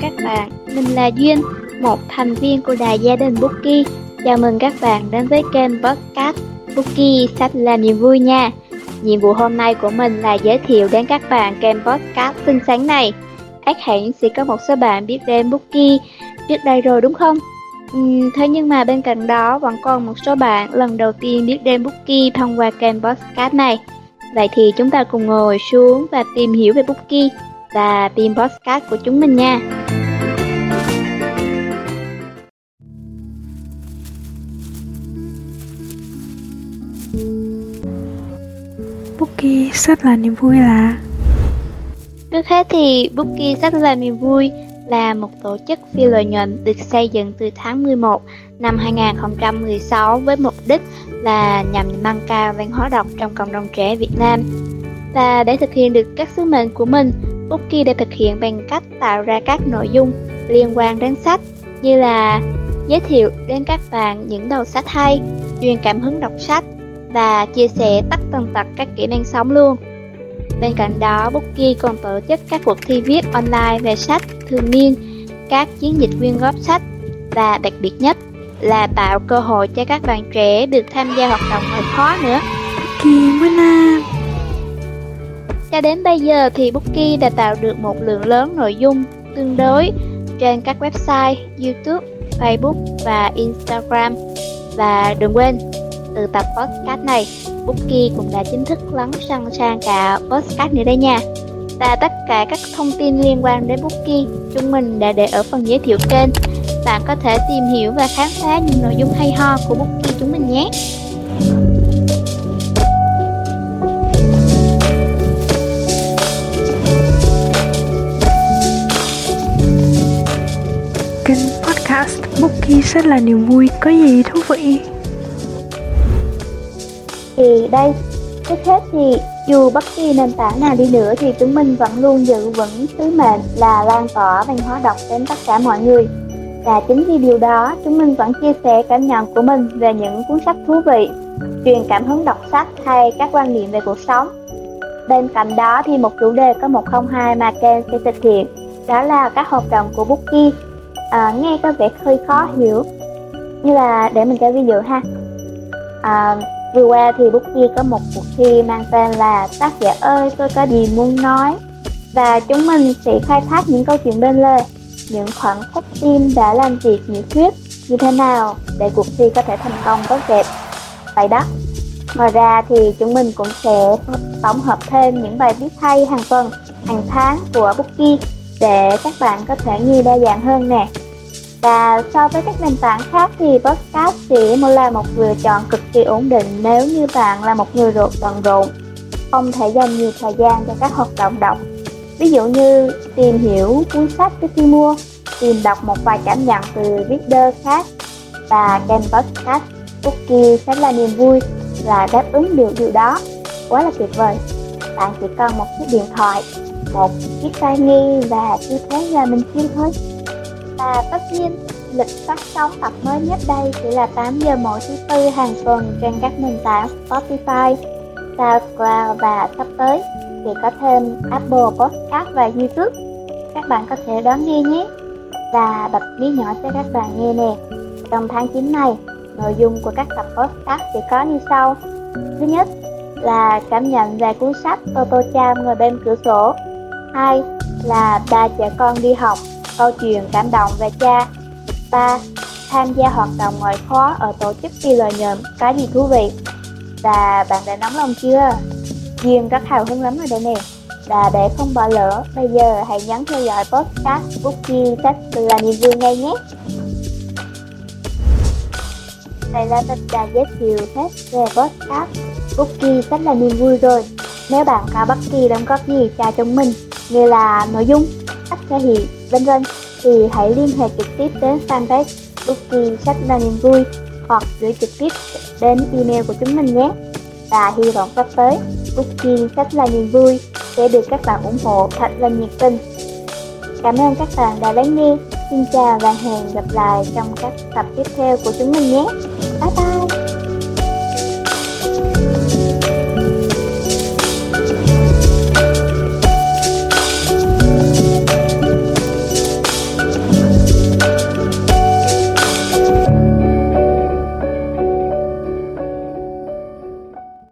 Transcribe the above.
các bạn, mình là Duyên, một thành viên của đài gia đình Bookie. Chào mừng các bạn đến với kênh podcast Bookie sách là niềm vui nha. Nhiệm vụ hôm nay của mình là giới thiệu đến các bạn kênh podcast xinh xắn này. Ác hẳn sẽ có một số bạn biết đến Bookie trước đây rồi đúng không? Uhm, thế nhưng mà bên cạnh đó vẫn còn một số bạn lần đầu tiên biết đến Bookie thông qua kênh podcast này. Vậy thì chúng ta cùng ngồi xuống và tìm hiểu về Bookie và team podcast của chúng mình nha. Bookie rất là niềm vui là Trước hết thì Bookie rất là niềm vui là một tổ chức phi lợi nhuận được xây dựng từ tháng 11 năm 2016 với mục đích là nhằm nâng cao văn hóa đọc trong cộng đồng trẻ Việt Nam. Và để thực hiện được các sứ mệnh của mình, Bookie đã thực hiện bằng cách tạo ra các nội dung liên quan đến sách như là giới thiệu đến các bạn những đầu sách hay, truyền cảm hứng đọc sách và chia sẻ tất tần tật các kỹ năng sống luôn. Bên cạnh đó, Bookie còn tổ chức các cuộc thi viết online về sách thường niên, các chiến dịch quyên góp sách và đặc biệt nhất là tạo cơ hội cho các bạn trẻ được tham gia hoạt động ngoại khóa nữa. Kỳ quá Nam Cho đến bây giờ thì Bookie đã tạo được một lượng lớn nội dung tương đối trên các website, YouTube, Facebook và Instagram. Và đừng quên, từ tập podcast này, Bookie cũng đã chính thức lấn sân sang cả podcast nữa đây nha. Và tất cả các thông tin liên quan đến Bookie chúng mình đã để ở phần giới thiệu kênh. Bạn có thể tìm hiểu và khám phá những nội dung hay ho của Bookie chúng mình nhé. Kênh podcast Bookie rất là niềm vui Có gì thú vị thì đây, trước hết thì dù bất kỳ nền tảng nào đi nữa thì chúng mình vẫn luôn giữ vững sứ mệnh là lan tỏa văn hóa đọc đến tất cả mọi người. Và chính vì điều đó, chúng mình vẫn chia sẻ cảm nhận của mình về những cuốn sách thú vị, truyền cảm hứng đọc sách hay các quan niệm về cuộc sống. Bên cạnh đó thì một chủ đề có 102 mà kênh sẽ thực hiện, đó là các hoạt động của Bookie. À, nghe có vẻ hơi khó hiểu, như là để mình cho ví dụ ha. À, Vừa qua thì Bookie có một cuộc thi mang tên là Tác giả ơi tôi có gì muốn nói? Và chúng mình sẽ khai thác những câu chuyện bên lề Những khoảnh khắc tim đã làm việc nhiệt huyết như thế nào để cuộc thi có thể thành công tốt đẹp. Vậy đó. Ngoài ra thì chúng mình cũng sẽ tổng hợp thêm những bài viết hay hàng tuần, hàng tháng của Bookie để các bạn có thể nghe đa dạng hơn nè và so với các nền tảng khác thì podcast sẽ là một lựa chọn cực kỳ ổn định nếu như bạn là một người rộn bận rộn, không thể dành nhiều thời gian cho các hoạt động đọc. Ví dụ như tìm hiểu cuốn sách trước khi mua, tìm đọc một vài cảm nhận từ reader khác và kênh podcast Cookie sẽ là niềm vui là đáp ứng được điều đó. Quá là tuyệt vời. Bạn chỉ cần một chiếc điện thoại, một chiếc tai nghe và cứ thế là mình chill thôi. Và tất nhiên, lịch phát sóng tập mới nhất đây chỉ là 8 giờ mỗi thứ tư hàng tuần trên các nền tảng Spotify, SoundCloud và sắp tới thì có thêm Apple Podcast và YouTube. Các bạn có thể đón nghe nhé. Và bật mí nhỏ cho các bạn nghe nè. Trong tháng 9 này, nội dung của các tập podcast sẽ có như sau. Thứ nhất là cảm nhận về cuốn sách Toto Cham ngồi bên cửa sổ. Hai là ba trẻ con đi học câu chuyện cảm động về cha. 3. Tham gia hoạt động ngoại khóa ở tổ chức phi lợi nhuận có gì thú vị? Và bạn đã nóng lòng chưa? Duyên rất hào hứng lắm rồi đây nè. Và để không bỏ lỡ, bây giờ hãy nhấn theo dõi podcast Bookie sách là niềm vui ngay nhé. Đây là mình đã giới thiệu hết về podcast Bookie sách là niềm vui rồi. Nếu bạn có bất kỳ đóng góp gì cho chúng mình như là nội dung, cách thể hiện vân vân thì hãy liên hệ trực tiếp đến fanpage Bookie sách là niềm vui hoặc gửi trực tiếp đến email của chúng mình nhé. Và hy vọng sắp tới Bookie sách là niềm vui sẽ được các bạn ủng hộ thật là nhiệt tình. Cảm ơn các bạn đã lắng nghe. Xin chào và hẹn gặp lại trong các tập tiếp theo của chúng mình nhé. Bye bye!